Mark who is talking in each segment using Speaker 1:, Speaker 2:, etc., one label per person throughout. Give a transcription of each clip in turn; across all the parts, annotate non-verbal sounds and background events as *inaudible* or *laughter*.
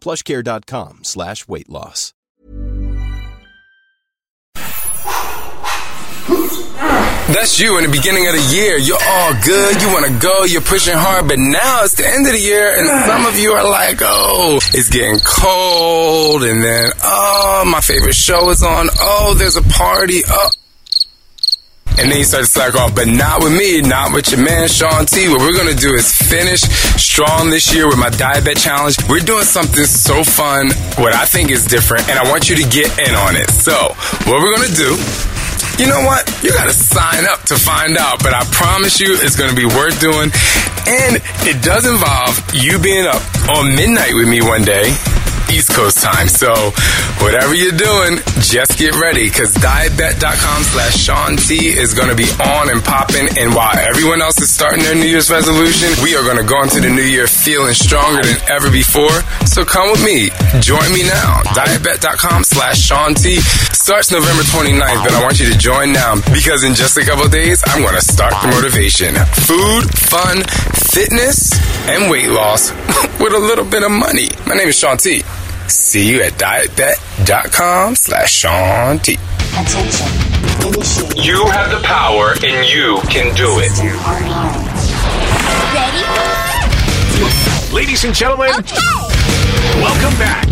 Speaker 1: plushcare.com slash weight loss.
Speaker 2: That's you in the beginning of the year. You're all good. You want to go. You're pushing hard. But now it's the end of the year and some of you are like, oh, it's getting cold. And then, oh, my favorite show is on. Oh, there's a party. Oh. And then you start to slack off, but not with me, not with your man Shaun T. What we're gonna do is finish strong this year with my diet challenge. We're doing something so fun, what I think is different, and I want you to get in on it. So, what we're gonna do you know what? You gotta sign up to find out, but I promise you it's gonna be worth doing. And it does involve you being up on midnight with me one day. East Coast time. So whatever you're doing, just get ready because dietbet.com slash Shaun T is going to be on and popping. And while everyone else is starting their New Year's resolution, we are going to go into the new year feeling stronger than ever before. So come with me. Join me now. Dietbet.com slash Shaun T starts November 29th, but I want you to join now because in just a couple days, I'm going to start the motivation. Food, fun, fitness, and weight loss *laughs* with a little bit of money. My name is Shaun T. See you at dietbet.com slash Shaun T.
Speaker 3: Attention. Initiate.
Speaker 2: You have the power and you can do it.
Speaker 3: Ready?
Speaker 4: Ladies and gentlemen,
Speaker 3: Okay.
Speaker 4: welcome back.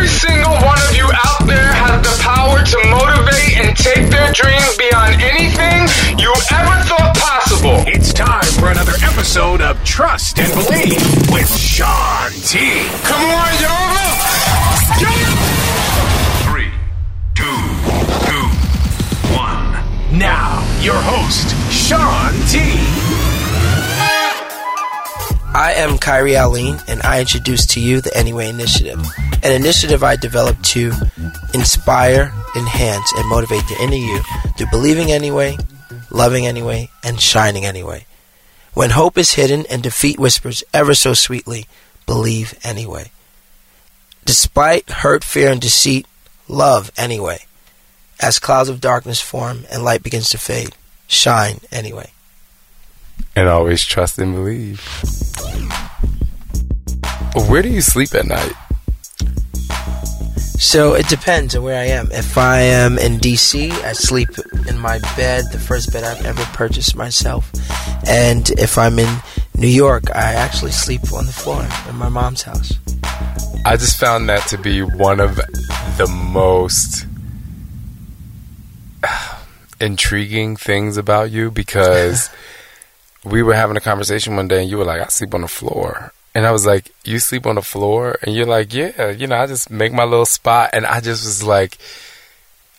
Speaker 2: Every single one of you out there has the power to motivate and take their dreams beyond anything you ever thought possible.
Speaker 4: It's time for another episode of Trust and Believe with Shaun T.
Speaker 2: Come on, y'all.
Speaker 4: Three, two, two, one. Now, your host, Shaun T.
Speaker 5: I am Kyrie Aline, and I introduce to you the Anyway Initiative, an initiative I developed to inspire, enhance, and motivate the inner you through believing anyway, loving anyway, and shining anyway. When hope is hidden and defeat whispers ever so sweetly, believe anyway. Despite hurt, fear, and deceit, love anyway. As clouds of darkness form and light begins to fade, shine anyway.
Speaker 2: And always trust and believe. Where do you sleep at night?
Speaker 5: So it depends on where I am. If I am in DC, I sleep in my bed, the first bed I've ever purchased myself. And if I'm in New York, I actually sleep on the floor in my mom's house.
Speaker 2: I just found that to be one of the most *sighs* intriguing things about you because *laughs* we were having a conversation one day and you were like, I sleep on the floor. And I was like, You sleep on the floor? And you're like, Yeah, you know, I just make my little spot. And I just was like,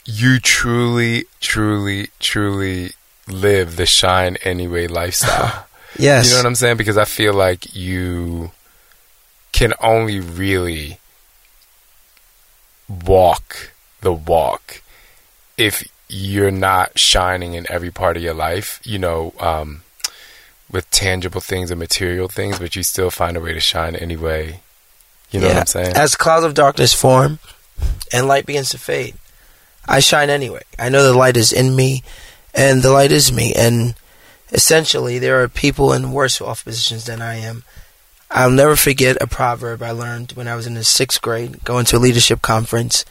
Speaker 2: You truly, truly, truly live the shine anyway lifestyle.
Speaker 5: Yes. *laughs*
Speaker 2: You know what I'm saying? Because I feel like you can only really walk the walk if you're not shining in every part of your life, you know, um, with tangible things and material things, but you still find a way to shine anyway. You know what I'm saying?
Speaker 5: As clouds of darkness form and light begins to fade, I shine anyway. I know the light is in me and the light is me. And essentially, there are people in worse off positions than I am. I'll never forget a proverb I learned when I was in the sixth grade, going to a leadership conference.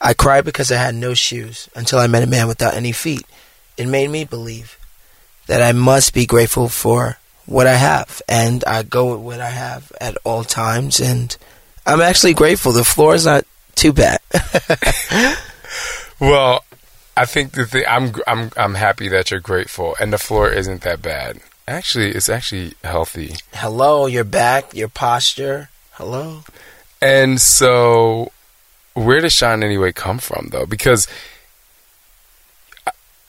Speaker 5: I cried because I had no shoes until I met a man without any feet. It made me believe that I must be grateful for what I have, and I go with what I have at all times. And I'm actually grateful. The floor is not too bad. *laughs*
Speaker 2: Well, I think the thing I'm I'm I'm happy that you're grateful, and the floor isn't that bad. Actually, it's actually healthy.
Speaker 5: Hello, your back, your posture. Hello.
Speaker 2: And so, where does Shine Anyway come from, though? Because,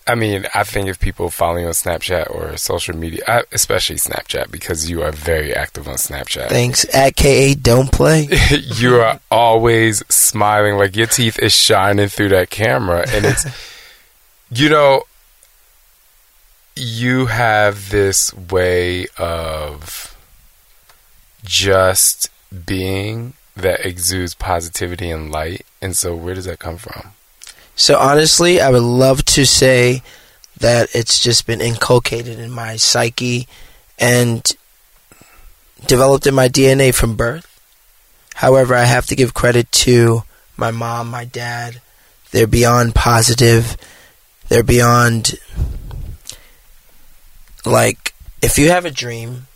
Speaker 2: I- mean, I think if people follow you on Snapchat or social media, especially Snapchat, because you are very active on Snapchat,
Speaker 5: Thanks. At KA, don't play. *laughs*
Speaker 2: you are always smiling, like your teeth is shining through that camera, and it's, *laughs* you know, you have this way of just being that exudes positivity and light. And so, where does that come from?
Speaker 5: So honestly, I would love to say that it's just been inculcated in my psyche and developed in my DNA from birth. However, I have to give credit to my mom, my dad. They're beyond positive. They're beyond like if you have a dream,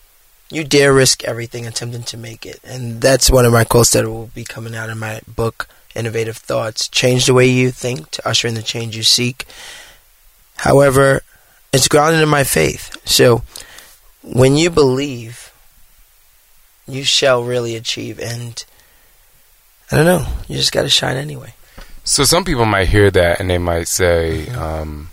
Speaker 5: you dare risk everything attempting to make it. And that's one of my quotes that will be coming out in my book, Innovative Thoughts. Change the way you think to usher in the change you seek. However, it's grounded in my faith. So when you believe, you shall really achieve. And I don't know, you just got to shine anyway.
Speaker 2: So, some people might hear that and they might say, um,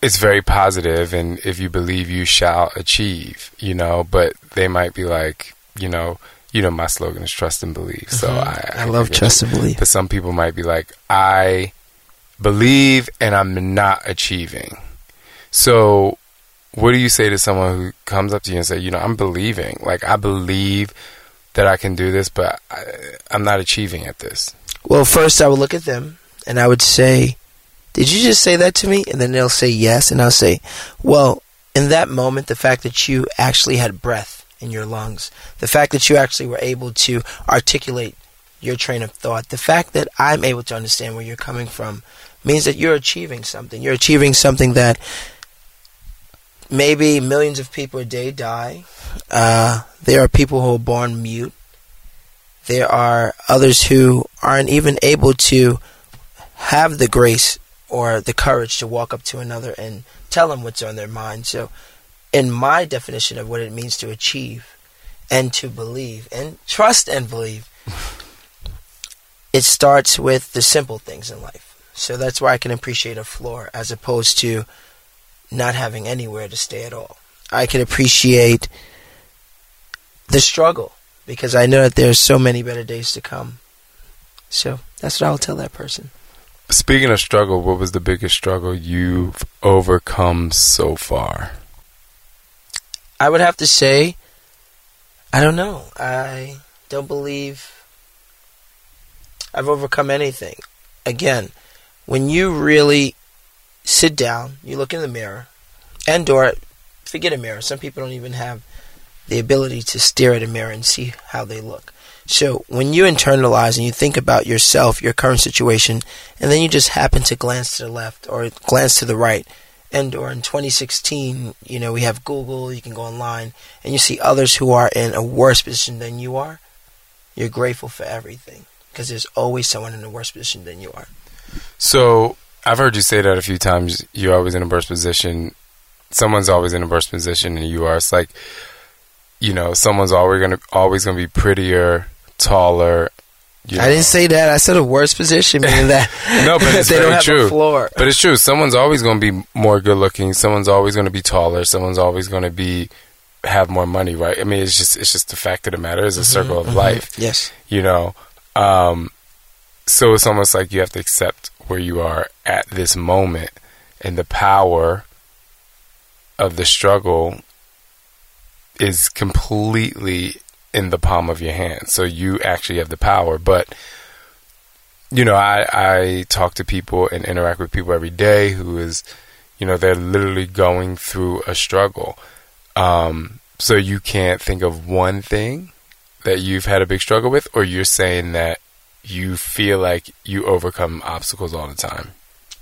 Speaker 2: it's very positive, and if you believe, you shall achieve, you know, but they might be like, you know, you know, my slogan is trust and believe. So, mm-hmm. I,
Speaker 5: I love trust and believe.
Speaker 2: But some people might be like, I believe and I'm not achieving. So, what do you say to someone who comes up to you and say, you know, I'm believing, like I believe that I can do this, but I, I'm not achieving at this.
Speaker 5: Well, first I would look at them and I would say, Did you just say that to me? And then they'll say yes. And I'll say, Well, in that moment, the fact that you actually had breath in your lungs, the fact that you actually were able to articulate your train of thought, the fact that I'm able to understand where you're coming from means that you're achieving something. You're achieving something that maybe millions of people a day die. Uh, there are people who are born mute. There are others who aren't even able to have the grace or the courage to walk up to another and tell them what's on their mind. So, in my definition of what it means to achieve and to believe and trust and believe, *laughs* it starts with the simple things in life. So that's why I can appreciate a floor as opposed to not having anywhere to stay at all. I can appreciate the struggle because I know that there's so many better days to come. So that's what I'll tell that person.
Speaker 2: Speaking of struggle, what was the biggest struggle you've overcome so far?
Speaker 5: I would have to say, I don't know. I don't believe I've overcome anything. Again, when you really sit down, you look in the mirror, and or forget a mirror. Some people don't even have the ability to stare at a mirror and see how they look. So when you internalize and you think about yourself, your current situation, and then you just happen to glance to the left or glance to the right, and or in 2016, you know, we have Google, you can go online, and you see others who are in a worse position than you are, you're grateful for everything. Because there's always someone in a worse position than you are.
Speaker 2: So I've heard you say that a few times. You're always in a worse position. Someone's always in a worse position than you are. It's like, you know, someone's always gonna always gonna be prettier, taller.
Speaker 5: I didn't say that. I said a worse position, meaning that *laughs*
Speaker 2: No, but *laughs* it's
Speaker 5: they
Speaker 2: very
Speaker 5: don't have
Speaker 2: true.
Speaker 5: a floor.
Speaker 2: But it's true. Someone's always going to be more good looking. Someone's always going to be taller. Someone's always going to be have more money, right? I mean, it's just it's just the fact of the matter. It's a circle of life,
Speaker 5: yes.
Speaker 2: you know. Um, so it's almost like you have to accept where you are at this moment, and the power of the struggle is completely in the palm of your hand. So you actually have the power, but you know, I I talk to people and interact with people every day who is, you know, they're literally going through a struggle. Um, so you can't think of one thing that you've had a big struggle with, or you're saying that you feel like you overcome obstacles all the time.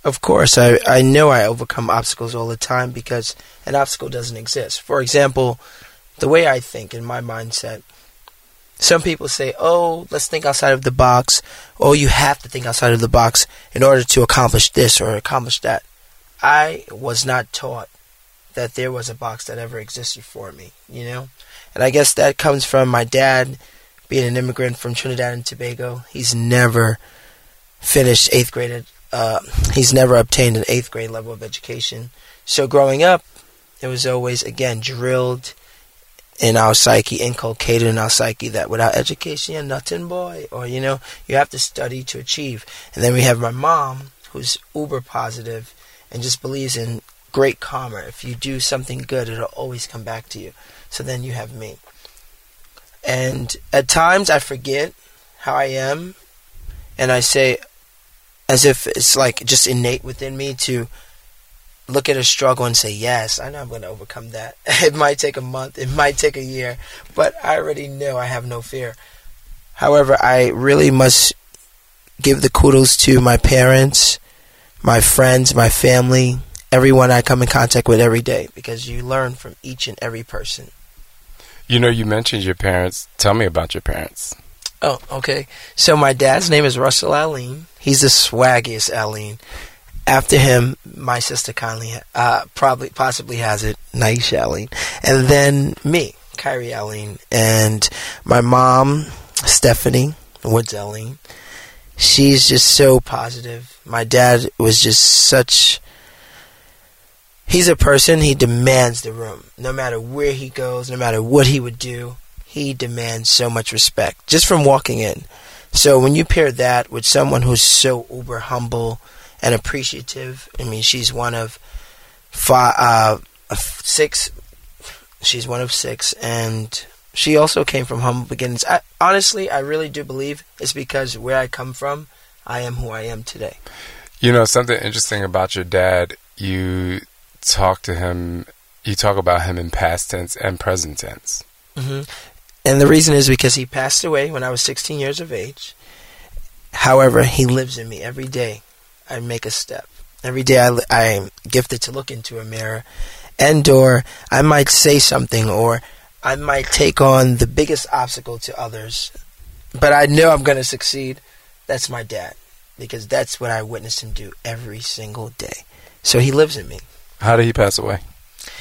Speaker 5: Of course, I, I know I overcome obstacles all the time because an obstacle doesn't exist. For example, the way I think in my mindset, some people say, "Oh, let's think outside of the box." Oh, you have to think outside of the box in order to accomplish this or accomplish that. I was not taught that there was a box that ever existed for me, you know? And I guess that comes from my dad being an immigrant from Trinidad and Tobago. He's never finished eighth grade. Uh, he's never obtained an eighth grade level of education. So growing up, it was always, again, drilled in our psyche, inculcated in our psyche that without education, you're nothing, boy. Or, you know, you have to study to achieve. And then we have my mom, who's uber positive and just believes in great karma. If you do something good, it'll always come back to you. So then you have me. And at times I forget how I am, and I say, as if it's like just innate within me to look at a struggle and say, Yes, I know I'm going to overcome that. *laughs* It might take a month, it might take a year, but I already know I have no fear. However, I really must give the kudos to my parents, my friends, my family, everyone I come in contact with every day because you learn from each and every person.
Speaker 2: You know, you mentioned your parents. Tell me about your parents.
Speaker 5: Oh, okay. So my dad's name is Russell Aline. He's the swaggiest Aline. After him, my sister kindly, uh, probably, possibly has it, Naisha Aline. And then me, Kyrie Aline. And my mom, Stephanie Woods Aline. She's just so positive. My dad was just such he's a person he demands the room no matter where he goes no matter what he would do he demands so much respect just from walking in so when you pair that with someone who's so uber humble and appreciative i mean she's one of five uh, six she's one of six and she also came from humble beginnings I, honestly i really do believe it's because where i come from i am who i am today
Speaker 2: you know something interesting about your dad you talk to him, you talk about him in past tense and present tense.
Speaker 5: Mm-hmm. And the reason is because he passed away when I was 16 years of age. However, he lives in me every day. I make a step. Every day I, I'm gifted to look into a mirror and or I might say something or I might take on the biggest obstacle to others. But I know I'm going to succeed. That's my dad because that's what I witness him do every single day. So he lives in me.
Speaker 2: How did he pass away?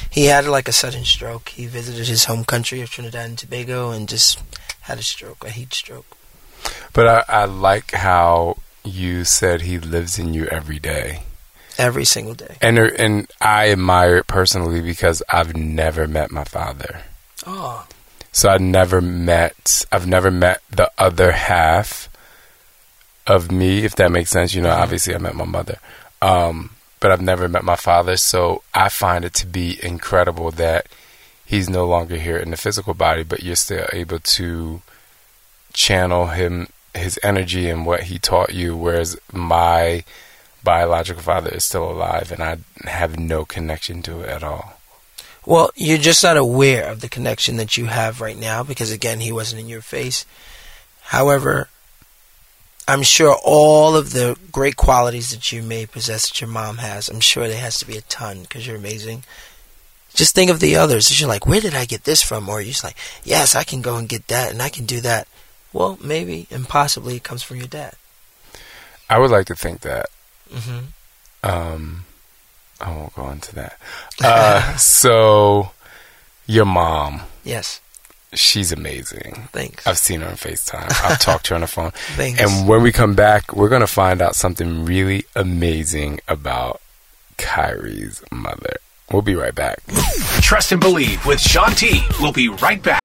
Speaker 5: He had like a sudden stroke. He visited his home country of Trinidad and Tobago and just had a stroke, a heat stroke.
Speaker 2: But I, I like how you said he lives in you every day.
Speaker 5: Every single day.
Speaker 2: And and I admire it personally because I've never met my father.
Speaker 5: Oh.
Speaker 2: So I never met I've never met the other half of me, if that makes sense. You know, mm-hmm. obviously I met my mother. Um, but I've never met my father. So I find it to be incredible that he's no longer here in the physical body, but you're still able to channel him, his energy, and what he taught you. Whereas my biological father is still alive, and I have no connection to it at all.
Speaker 5: Well, you're just not aware of the connection that you have right now because, again, he wasn't in your face. However, I'm sure all of the great qualities that you may possess that your mom has, I'm sure there has to be a ton because you're amazing. Just think of the others. You're like, where did I get this from? Or you're just like, yes, I can go and get that and I can do that. Well, maybe and possibly it comes from your dad.
Speaker 2: I would like to think that.
Speaker 5: Mm-hmm.
Speaker 2: Um, I won't go into that. Uh, *laughs* so, your mom.
Speaker 5: Yes
Speaker 2: she's amazing.
Speaker 5: Thanks.
Speaker 2: I've seen her on FaceTime. I've talked to her on the phone. *laughs*
Speaker 5: Thanks.
Speaker 2: And when we come back, we're going to find out something really amazing about Kyrie's mother. We'll be right back.
Speaker 4: Trust and Believe with Shaun T. We'll be right back.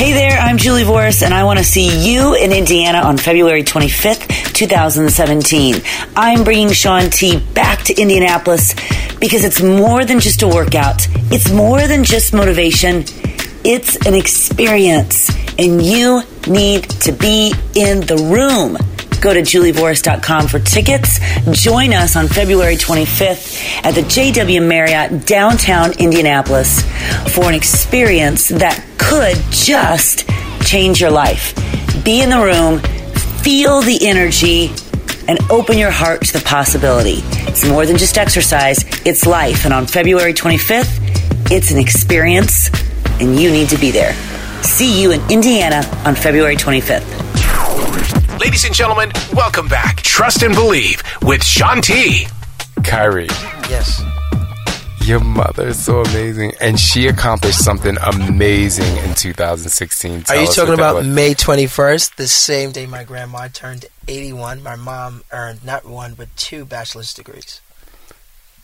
Speaker 6: Hey there, I'm Julie Voris, and I want to see you in Indiana on February 25th, 2017. I'm bringing Shaun T back to Indianapolis because it's more than just a workout. It's more than just motivation. It's an experience, and you need to be in the room. Go to julievoris.com for tickets. Join us on February 25th at the JW Marriott downtown Indianapolis for an experience that could just change your life. Be in the room, feel the energy, and open your heart to the possibility. It's more than just exercise, it's life. And on February 25th, it's an experience, and you need to be there. See you in Indiana on February 25th.
Speaker 4: Ladies and gentlemen, welcome back. Trust and Believe with Shaun T.
Speaker 2: Kyrie,
Speaker 5: Yes.
Speaker 2: your mother is so amazing, and she accomplished something amazing in 2016.
Speaker 5: Are you talking about
Speaker 2: was.
Speaker 5: May 21st, the same day my grandma turned 81? My mom earned not one, but two bachelor's degrees.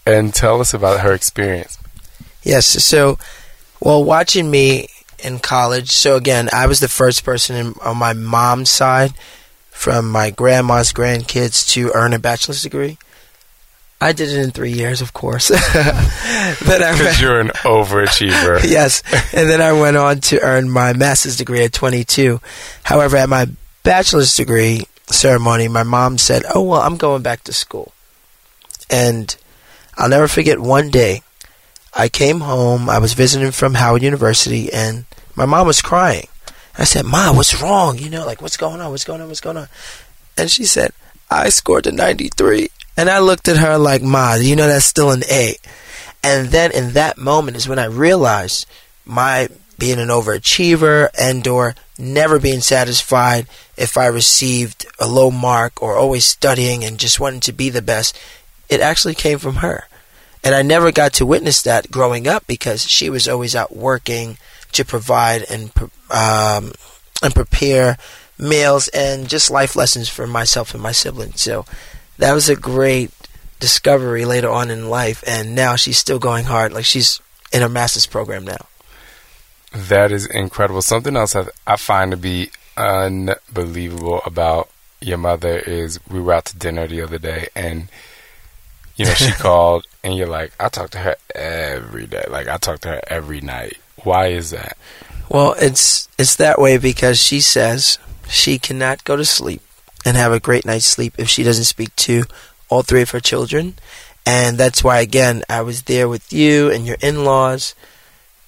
Speaker 2: And tell us about her experience.
Speaker 5: Yes, so, well, watching me in college, so again, I was the first person in, on my mom's side from my grandma's grandkids to earn a bachelor's degree. I did it in three years, of course. *laughs* then I
Speaker 2: Because you're an overachiever. *laughs*
Speaker 5: yes. And then I went on to earn my master's degree at 22. However, at my bachelor's degree ceremony, my mom said, Oh, well, I'm going back to school. And I'll never forget one day, I came home, I was visiting from Howard University, and my mom was crying. I said, Ma, what's wrong? You know, like, what's going on? What's going on? What's going on? And she said, I scored a 93. And I looked at her like, Ma, you know, that's still an A. And then in that moment is when I realized my being an overachiever and or never being satisfied if I received a low mark or always studying and just wanting to be the best, it actually came from her. And I never got to witness that growing up because she was always out working to provide and um, and prepare meals and just life lessons for myself and my siblings. So that was a great discovery later on in life. And now she's still going hard. Like she's in her master's program now.
Speaker 2: That is incredible. Something else I, I find to be unbelievable about your mother is we were out to dinner the other day and you know she *laughs* called and you're like I talk to her every day like I talk to her every night why is that
Speaker 5: Well, it's it's that way because she says she cannot go to sleep and have a great night's sleep if she doesn't speak to all three of her children. And that's why again I was there with you and your in-laws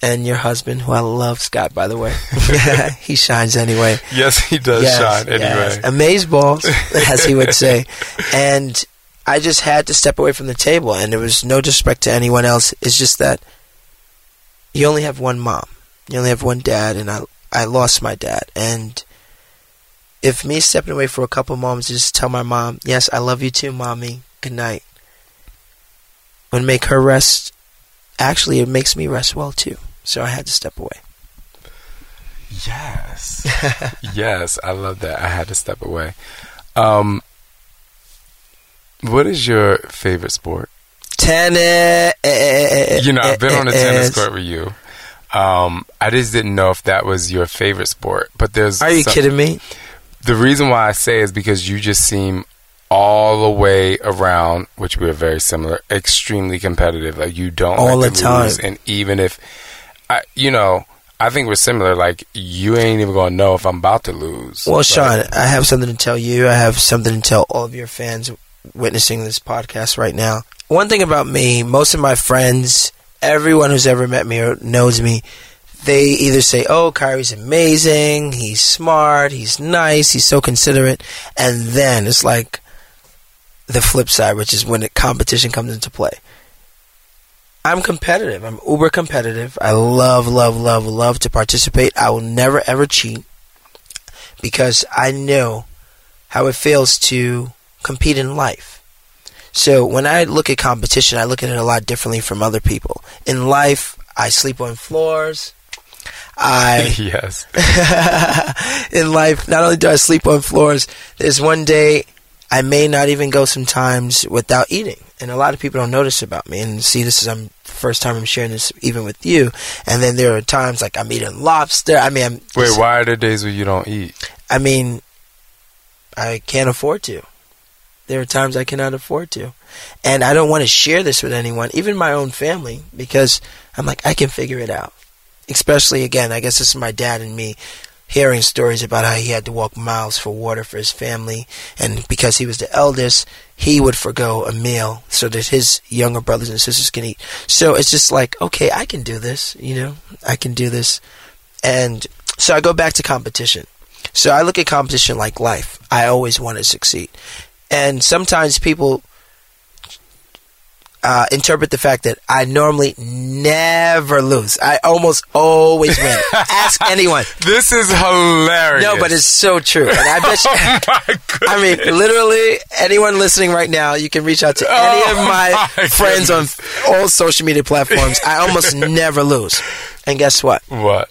Speaker 5: and your husband who I love Scott by the way. *laughs* *laughs* he shines anyway.
Speaker 2: yes he does
Speaker 5: Yes,
Speaker 2: shine anyway
Speaker 5: yes. Amaze balls, *laughs* as he would say. And I just had to step away from the table, and there was no disrespect to anyone else. It's just that you only have one mom, you only have one dad, and I I lost my dad. And if me stepping away for a couple moments, just tell my mom, "Yes, I love you too, mommy. Good night," would make her rest. Actually, it makes me rest well too. So I had to step away.
Speaker 2: yes *laughs* yes I love that I had to step away um what is your favorite sport
Speaker 5: Tennis.
Speaker 2: Eh, eh, eh, you know I've been on a tennis court with you um I just didn't know if that was your favorite sport but there's
Speaker 5: Are you
Speaker 2: some-
Speaker 5: kidding me?
Speaker 2: The reason why I say is because you just seem all the way around, which we are very similar, extremely competitive. Like you don't
Speaker 5: All
Speaker 2: like
Speaker 5: the
Speaker 2: to lose,
Speaker 5: time.
Speaker 2: and even if, I, you know, I think we're similar. Like you ain't even gonna know if I'm about to lose.
Speaker 5: Well,
Speaker 2: Like,
Speaker 5: Shaun, I have something to tell you. I have something to tell all of your fans witnessing this podcast right now. One thing about me, most of my friends, everyone who's ever met me or knows me, they either say, "Oh, Kyrie's amazing. He's smart. He's nice. He's so considerate," and then it's like the flip side, which is when competition comes into play. I'm competitive. I'm uber competitive. I love, love, love, love to participate. I will never ever cheat because I know how it feels to compete in life. So when I look at competition, I look at it a lot differently from other people. In life, I sleep on floors. I *laughs*
Speaker 2: yes, *laughs*
Speaker 5: in life, not only do I sleep on floors, there's one day I may not even go sometimes without eating. And a lot of people don't notice about me. And see, this is I'm first time I'm sharing this even with you. And then there are times like I'm eating lobster. I mean, I'm,
Speaker 2: wait. Why are there days where you don't eat?
Speaker 5: I mean, I can't afford to. There are times I cannot afford to. And I don't want to share this with anyone, even my own family, because I'm like, I can figure it out. Especially, again, I guess this is my dad and me hearing stories about how he had to walk miles for water for his family. And because he was the eldest, he would forego a meal so that his younger brothers and sisters can eat. So it's just like, okay, I can do this, you know, I can do this. And so I go back to competition. So I look at competition like life. I always want to succeed. And sometimes people uh, interpret the fact that I normally never lose. I almost always win. *laughs* Ask anyone.
Speaker 2: This is hilarious.
Speaker 5: No, but it's so true. And I *laughs* bet you,
Speaker 2: oh. *laughs*
Speaker 5: I mean, literally, anyone listening right now, you can reach out to any
Speaker 2: Oh
Speaker 5: of my,
Speaker 2: my
Speaker 5: friends on all social media platforms. I almost never lose. And guess what?
Speaker 2: what?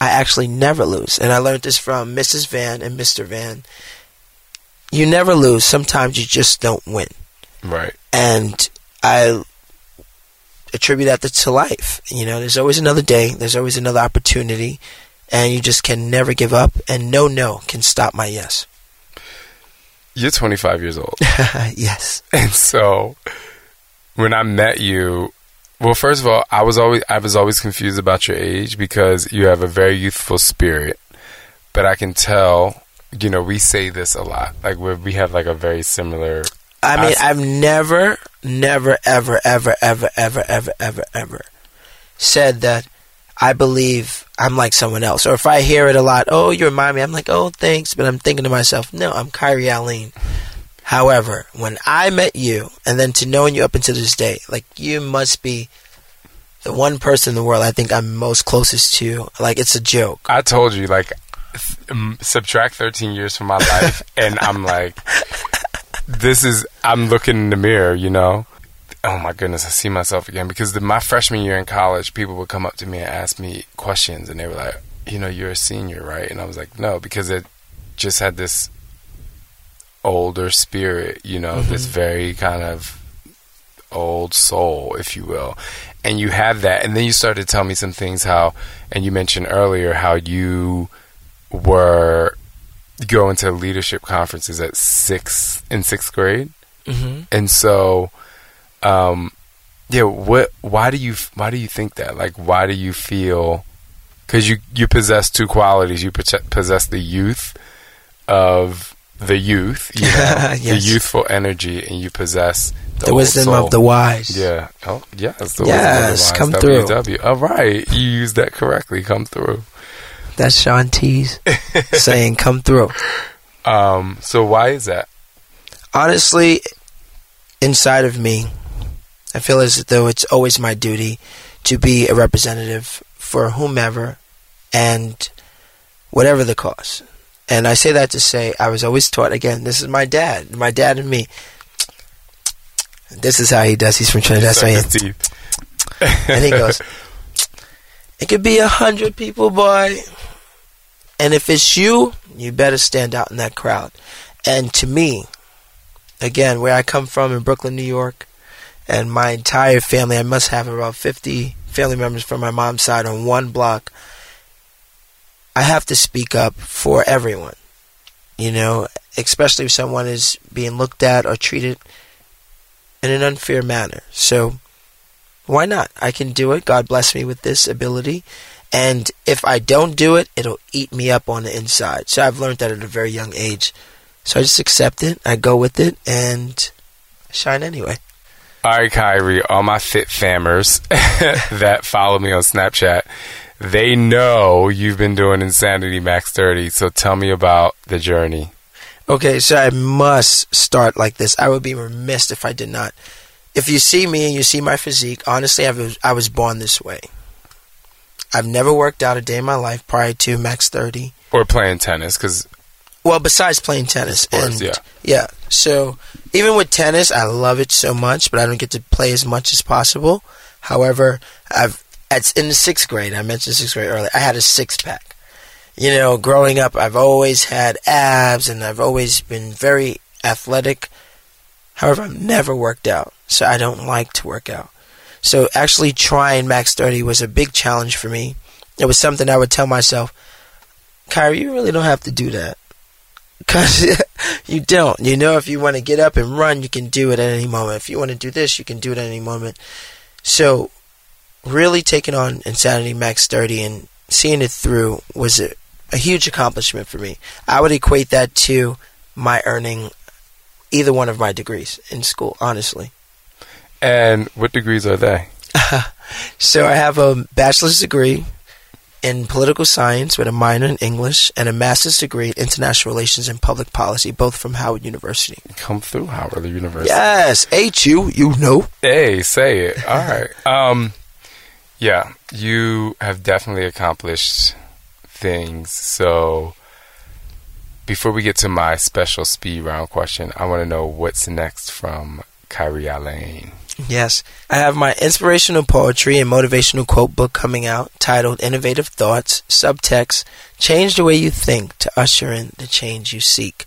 Speaker 5: I actually never lose. And I learned this from Mrs. Van and Mr. Van. You never lose. Sometimes you just don't win.
Speaker 2: Right.
Speaker 5: And I attribute that to life. You know, there's always another day, there's always another opportunity, and you just can never give up, and no no can stop my yes.
Speaker 2: You're 25 years old. *laughs*
Speaker 5: yes.
Speaker 2: And so when I met you, well, first of all, I was always I was always confused about your age because you have a very youthful spirit. But I can tell, you know, we say this a lot. Like we we have like a very similar
Speaker 5: I mean, I've never, never, ever, ever, ever, ever, ever, ever, ever said that I believe I'm like someone else. Or if I hear it a lot, oh, you remind me, I'm like, oh, thanks. But I'm thinking to myself, no, I'm Kyrie Aline. However, when I met you, and then to knowing you up until this day, like, you must be the one person in the world I think I'm most closest to. Like, it's a joke.
Speaker 2: I told you like um, subtract 13 years from my life *laughs* and I'm like this is I'm looking in the mirror, you know. Oh my goodness, I see myself again because the, my freshman year in college, people would come up to me and ask me questions, and they were like, "You know, you're a senior, right?" And I was like, "No," because it just had this older spirit, you know, this very kind of old soul, if you will. And you have that, and then you started to tell me some things how, and you mentioned earlier how you were going to leadership conferences at six in sixth grade,
Speaker 5: hmm
Speaker 2: and so, um, yeah, what? Why do you? Why do you think that? Like, why do you feel? Because you you possess two qualities. You possess the youth of the youth, you *laughs* know, the youthful energy, and you possess the,
Speaker 5: The wisdom
Speaker 2: soul.
Speaker 5: of the wise.
Speaker 2: Yeah. Oh, yes. The
Speaker 5: Yes,
Speaker 2: wisdom
Speaker 5: come
Speaker 2: of
Speaker 5: through.
Speaker 2: the wise. WW. All right. You used that correctly. Come through.
Speaker 5: That's Shaun T's saying, come through.
Speaker 2: Um. So why is that?
Speaker 5: honestly, inside of me, I feel as though it's always my duty to be a representative for whomever and whatever the cause. And I say that to say I was always taught again, this is my dad, my dad and me. This is how he does. He's from Trinidad. So
Speaker 2: his teeth.
Speaker 5: and he goes, *laughs* It could be a hundred people, boy. And if it's you, you better stand out in that crowd. And to me, again, where I come from in Brooklyn, New York, and my entire family, I must have about 50 family members from my mom's side on one block. I have to speak up for everyone. You know, especially if someone is being looked at or treated in an unfair manner. So, why not? I can do it. God bless me with this ability. And if I don't do it, it'll eat me up on the inside. So I've learned that at a very young age. So I just accept it, I go with it, and shine anyway.
Speaker 2: All right, Kyrie. All my fit famers *laughs* that follow me on Snapchat, they know you've been doing Insanity Max 30. So tell me about the journey.
Speaker 5: Okay, so I must start like this. I would be remiss if I did not. If you see me and you see my physique, honestly, I was, I was born this way. I've never worked out a day in my life prior to Max 30.
Speaker 2: Or playing tennis, because
Speaker 5: Well, besides playing tennis,
Speaker 2: Sports,
Speaker 5: and
Speaker 2: yeah.
Speaker 5: yeah. So even with tennis, I love it so much, but I don't get to play as much as possible. However, I've it's in the sixth grade. I mentioned sixth grade earlier. I had a six pack. You know, growing up, I've always had abs, and I've always been very athletic. However, I've never worked out, so I don't like to work out. So actually, trying Max 30 was a big challenge for me. It was something I would tell myself, Kyrie, you really don't have to do that. *laughs* Cause *laughs* you don't. You know, if you want to get up and run, you can do it at any moment. If you want to do this, you can do it at any moment. So, really taking on Insanity Max 30 and seeing it through was a, a huge accomplishment for me. I would equate that to my earning either one of my degrees in school, honestly.
Speaker 2: And what degrees are they? *laughs*
Speaker 5: So I have a bachelor's degree in political science with a minor in English and a master's degree in international relations and public policy, both from Howard University.
Speaker 2: Come through Howard University.
Speaker 5: Yes, HU, you know.
Speaker 2: Hey, say it. All right. Um, yeah, you have definitely accomplished things. So, before we get to my special speed round question, I want to know what's next from Kyrie Aline.
Speaker 5: Yes, I have my inspirational poetry and motivational quote book coming out titled Innovative Thoughts, subtext, Change the Way You Think to Usher in the Change You Seek.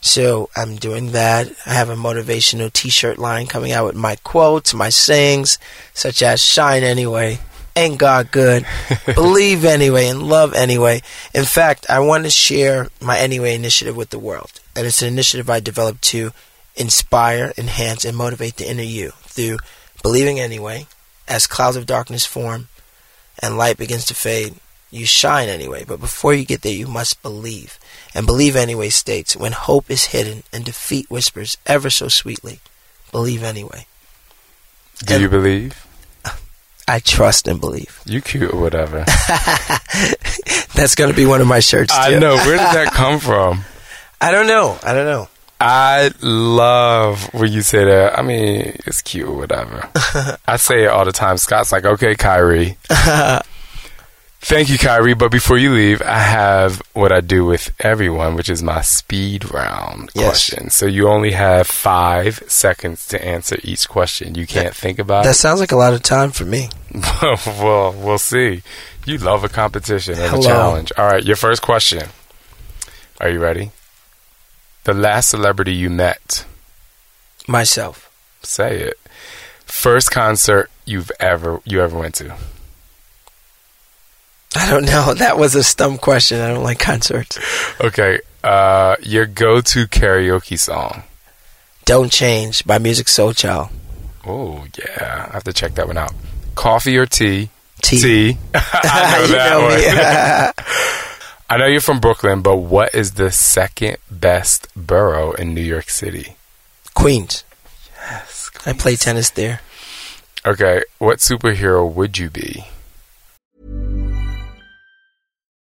Speaker 5: So I'm doing that. I have a motivational t-shirt line coming out with my quotes, my sayings, such as shine anyway, ain't God good, *laughs* believe anyway, and love anyway. In fact, I want to share my Anyway initiative with the world. And it's an initiative I developed to inspire, enhance, and motivate the inner you through believing anyway. As clouds of darkness form and light begins to fade, you shine anyway. But before you get there, you must believe. And believe anyway states, when hope is hidden and defeat whispers ever so sweetly, believe anyway.
Speaker 2: Do
Speaker 5: And-
Speaker 2: you believe?
Speaker 5: I trust and believe.
Speaker 2: You cute or whatever. *laughs*
Speaker 5: That's going to be one of my shirts.
Speaker 2: I
Speaker 5: too.
Speaker 2: know. Where did that *laughs* come from?
Speaker 5: I don't know. I don't know.
Speaker 2: I love when you say that. I mean, it's cute or whatever. *laughs* I say it all the time. Scott's like, okay, Kyrie. Thank you, Kyrie. But before you leave, I have what I do with everyone, which is my speed round
Speaker 5: Yes.
Speaker 2: question. So you only have five seconds to answer each question. You can't think about
Speaker 5: That sounds like a lot of time for me. *laughs*
Speaker 2: well, we'll see. You love a competition and
Speaker 5: Hello.
Speaker 2: a challenge. All right, your first question. Are you ready? The last celebrity you met.
Speaker 5: Myself.
Speaker 2: Say it. First concert you've ever you ever went to.
Speaker 5: I don't know. *laughs* That was a stump question. I don't like concerts.
Speaker 2: Okay. Uh your go to karaoke song.
Speaker 5: Don't Change by Musiq Soulchild.
Speaker 2: Oh yeah. I have to check that one out. Coffee or tea?
Speaker 5: Tea.
Speaker 2: Tea. *laughs* *laughs* I know that
Speaker 5: know
Speaker 2: one. I know you're from Brooklyn, but what is the second best borough in New York City?
Speaker 5: Queens.
Speaker 2: Yes.
Speaker 5: I play tennis there.
Speaker 2: Okay. What superhero would you be?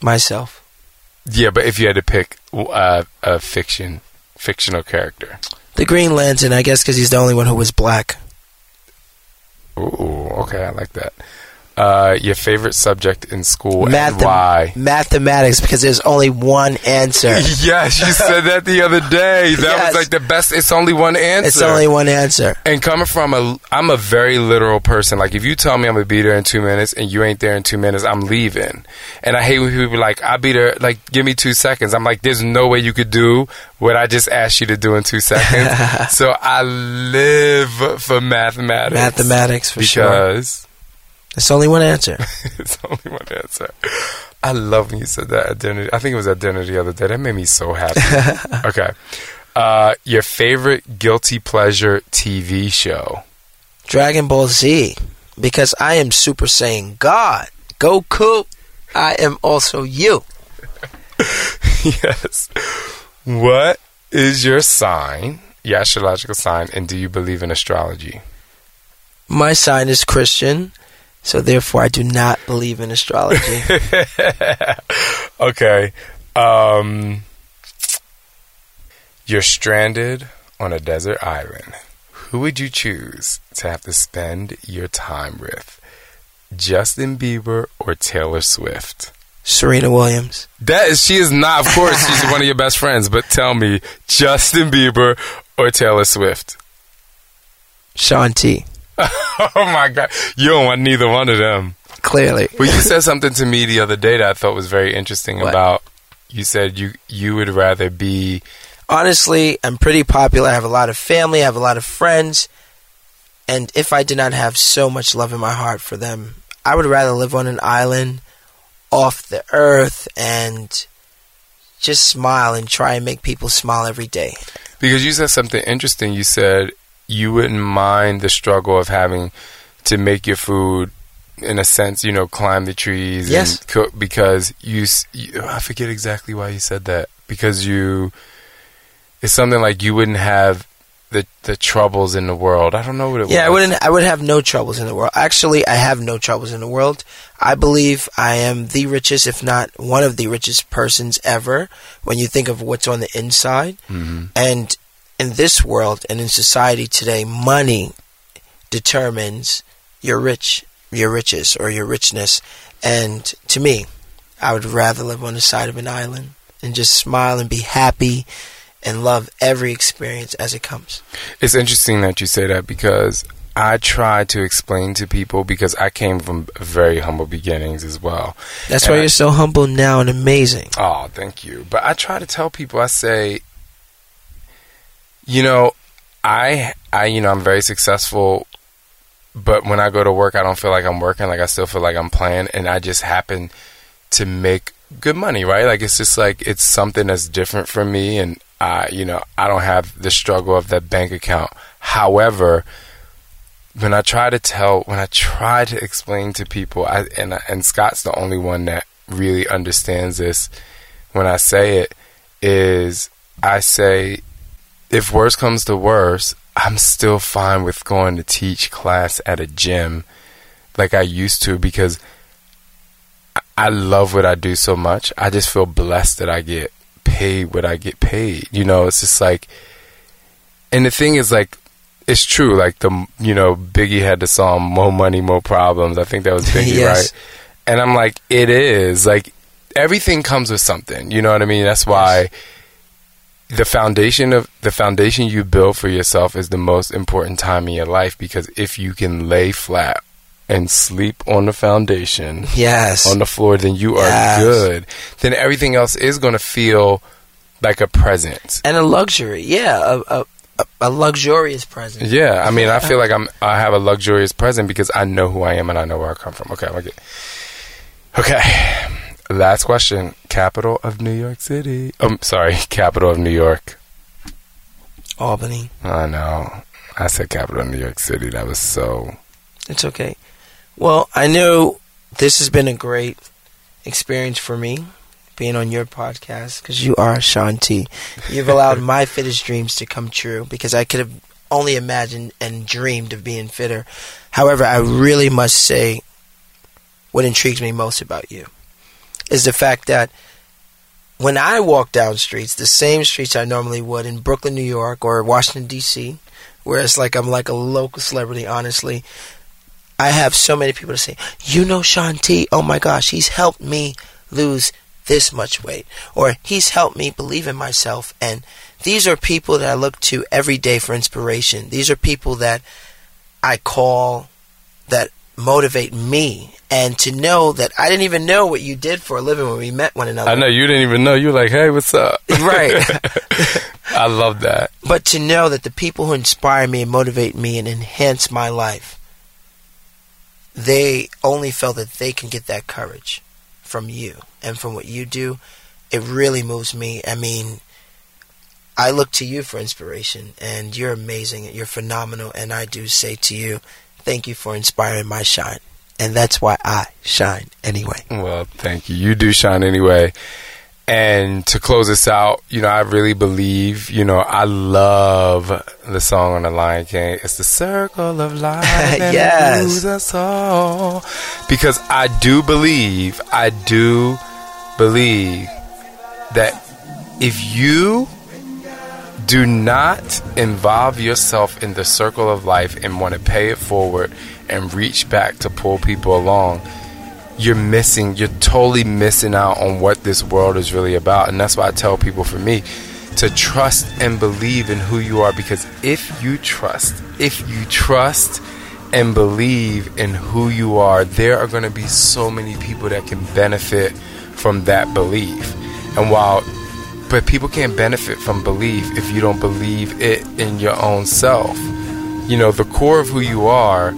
Speaker 5: Myself.
Speaker 2: Yeah, but if you had to pick uh, a fiction fictional character.
Speaker 5: The Green Lantern, I guess, because he's the only one who was black.
Speaker 2: Ooh, okay, I like that. Uh, your favorite subject in school and why?
Speaker 5: Mathematics, because there's only one answer. *laughs*
Speaker 2: Yes, you said that the other day. That
Speaker 5: Yes.
Speaker 2: was like the best. It's only one answer.
Speaker 5: It's only one answer.
Speaker 2: and coming from a, I'm a very literal person. Like if you tell me I'm gonna be there in two minutes and you ain't there in two minutes, I'm leaving. And I hate when people be like, I'll be there. Like give me two seconds. I'm like, there's no way you could do what I just asked you to do in two seconds. *laughs* so I live for mathematics.
Speaker 5: Mathematics, for sure.
Speaker 2: because
Speaker 5: It's only one answer. *laughs*
Speaker 2: it's only one answer. I love when you said that at dinner. I think it was at dinner the other day. That made me so happy. *laughs* okay. Uh, your favorite guilty pleasure TV show?
Speaker 5: Dragon Ball Z, because I am Super Saiyan God. Goku, I am also you. *laughs*
Speaker 2: yes. What is your sign, your astrological sign, and do you believe in astrology?
Speaker 5: My sign is Christian, so therefore I do not believe in astrology. *laughs*
Speaker 2: okay. Um, you're stranded on a desert island. Who would you choose to have to spend your time with? Justin Bieber or Taylor Swift?
Speaker 5: Serena Williams.
Speaker 2: That is, she is not. Of course, *laughs* she's one of your best friends. But tell me, Justin Bieber or Taylor Swift?
Speaker 5: Shaun T. *laughs*
Speaker 2: oh my God, you don't want neither one of them.
Speaker 5: Clearly.
Speaker 2: Well, you said something to me the other day that I thought was very interesting
Speaker 5: What?
Speaker 2: about. You said you you would rather be.
Speaker 5: Honestly, I'm pretty popular. I have a lot of family. I have a lot of friends. And if I did not have so much love in my heart for them, I would rather live on an island off the earth and just smile and try and make people smile every day.
Speaker 2: Because you said something interesting. You said you wouldn't mind the struggle of having to make your food, in a sense, you know, climb the trees
Speaker 5: Yes.
Speaker 2: and cook because you, you. I forget exactly why you said that. Because you, it's something like you wouldn't have the the troubles in the world. I don't know what it was.
Speaker 5: Yeah, I wouldn't. I would have no troubles in the world. Actually, I have no troubles in the world. I believe I am the richest, if not one of the richest persons ever. When you think of what's on the inside,
Speaker 2: Mhm.
Speaker 5: and in this world and in society today, money determines your rich, your riches or your richness. And to me, I would rather live on the side of an island and just smile and be happy and love every experience as it comes.
Speaker 2: It's interesting that you say that because I try to explain to people because I came from very humble beginnings as well.
Speaker 5: That's
Speaker 2: And
Speaker 5: why
Speaker 2: I-
Speaker 5: you're so humble now and amazing.
Speaker 2: Oh, thank you. But I try to tell people, I say, you know, I, I, you know, I'm very successful, but when I go to work, I don't feel like I'm working. Like I still feel like I'm playing, and I just happen to make good money, right? Like it's just like it's something that's different for me, and I, you know, I don't have the struggle of that bank account. However, when I try to tell, when I try to explain to people, I, and and Scott's the only one that really understands this. When I say it, is I say, if worse comes to worse, I'm still fine with going to teach class at a gym, like I used to, because I- love what I do so much. I just feel blessed that I get paid what I get paid. You know, it's just like, and the thing is like it's true. Like the you know Biggie had the song "More Money, More Problems." I think that was *laughs* Biggie,
Speaker 5: Yes.
Speaker 2: right? And I'm like, it is like everything comes with something. You know what I mean? That's why the foundation of the foundation you build for yourself is the most important time in your life because if you can lay flat and sleep on the foundation
Speaker 5: Yes.
Speaker 2: on the floor, then you are
Speaker 5: Yes.
Speaker 2: good. Then everything else is going to feel like a present.
Speaker 5: and a luxury. Yeah, a, a, a, a luxurious present.
Speaker 2: Yeah, I mean, I feel like I'm. I have a luxurious present because I know who I am and I know where I come from. Okay, okay. Okay. Last question. Capital of New York City. Um, sorry, *laughs* capital of New York.
Speaker 5: Albany.
Speaker 2: I know. I said capital of New York City. That was so.
Speaker 5: It's okay. Well, I know this has been a great experience for me being on your podcast because you are Shaun T. You've allowed *laughs* my fittest dreams to come true because I could have only imagined and dreamed of being fitter. However, I really must say what intrigues me most about you is the fact that when I walk down streets, the same streets I normally would in Brooklyn, New York, or Washington D.C., where it's like I'm like a local celebrity, honestly. I have so many people to say, you know Shaun T, oh my gosh, he's helped me lose this much weight. Or he's helped me believe in myself. And these are people that I look to every day for inspiration. These are people that I call that motivate me. And to know that I didn't even know what you did for a living when we met one another.
Speaker 2: I know you didn't even know. You were like, hey, what's up? *laughs*
Speaker 5: Right. *laughs*
Speaker 2: I love that.
Speaker 5: but to know that the people who inspire me and motivate me and enhance my life, they only feel that they can get that courage from you and from what you do. It really moves me. I mean, I look to you for inspiration, and you're amazing. You're phenomenal, and I do say to you, thank you for inspiring my shine, and that's why I shine anyway.
Speaker 2: Well, thank you. You do shine anyway. And to close this out, you know, I really believe, you know, I love the song on the Lion King. It's the circle of life *laughs* and
Speaker 5: Yes.
Speaker 2: moves us all. Because I do believe, I do believe that if you do not involve yourself in the circle of life and want to pay it forward and reach back to pull people along, you're missing, you're totally missing out on what this world is really about. And that's why I tell people for me to trust and believe in who you are because if you trust, if you trust and believe in who you are, there are going to be so many people that can benefit from that belief. And while but people can't benefit from belief if you don't believe it in your own self. You know, the core of who you are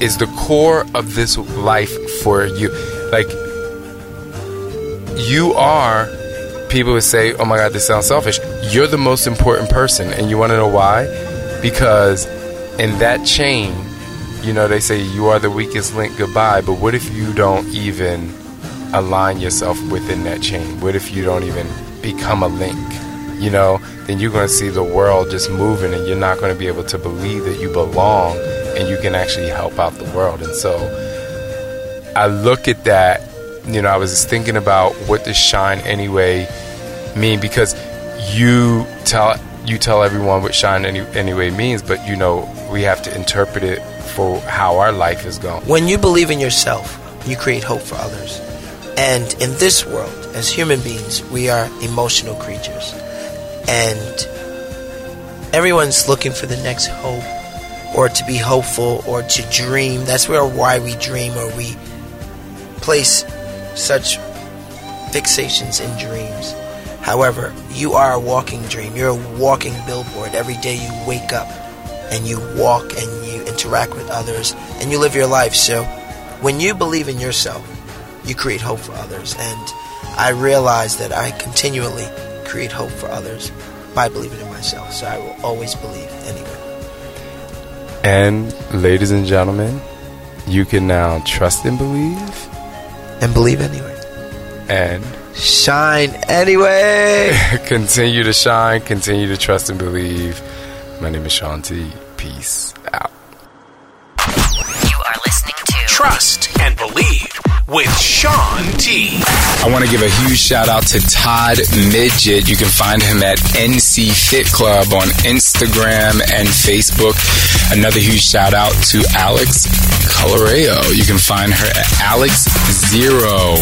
Speaker 2: is the core of this life for you. Like, you are, people would say, oh my God, this sounds selfish. You're the most important person. And you want to know why? Because in that chain, you know, they say you are the weakest link, goodbye. But what if you don't even align yourself within that chain? What if you don't even become a link? You know, then you're going to see the world just moving and you're not going to be able to believe that you belong and you can actually help out the world. And so I look at that, you know, I was just thinking about what does shine anyway mean because you tell you tell everyone what shine any, anyway means, but you know, we have to interpret it for how our life is going.
Speaker 5: When you believe in yourself, you create hope for others. And in this world, as human beings, we are emotional creatures. And everyone's looking for the next hope or to be hopeful or to dream. That's where why we dream or we place such fixations in dreams. However, you are a walking dream. You're a walking billboard. Every day you wake up and you walk and you interact with others and you live your life. So when you believe in yourself, you create hope for others. And I realize that I continually create hope for others by believing in myself. So I will always believe anyway.
Speaker 2: And ladies and gentlemen, you can now trust and believe
Speaker 5: And believe anyway.
Speaker 2: and
Speaker 5: Shine anyway. *laughs*
Speaker 2: continue to shine, continue to trust and believe. My name is Shaun T. Peace out.
Speaker 7: You are listening to
Speaker 4: Trust and Believe with Shaun T.
Speaker 2: I want to give a huge shout out to Todd Midget. You can find him at NC Fit Club on Instagram and Facebook. Another huge shout out to Alex Coloreo. You can find her at Alex Zero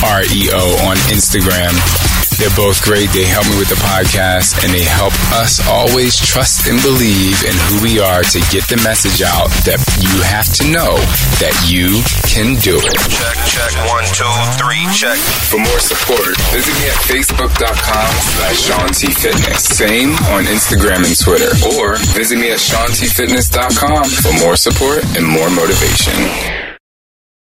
Speaker 2: REO on Instagram. They're both great. They help me with the podcast and they help us always trust and believe in who we are to get the message out that you have to know that you can do it.
Speaker 8: Check, check, one, two, three, check.
Speaker 2: For more support, visit me at facebook.com slash Shaun T Fitness. Same on Instagram and Twitter. Or visit me at ShaunTFitness.com for more support and more motivation.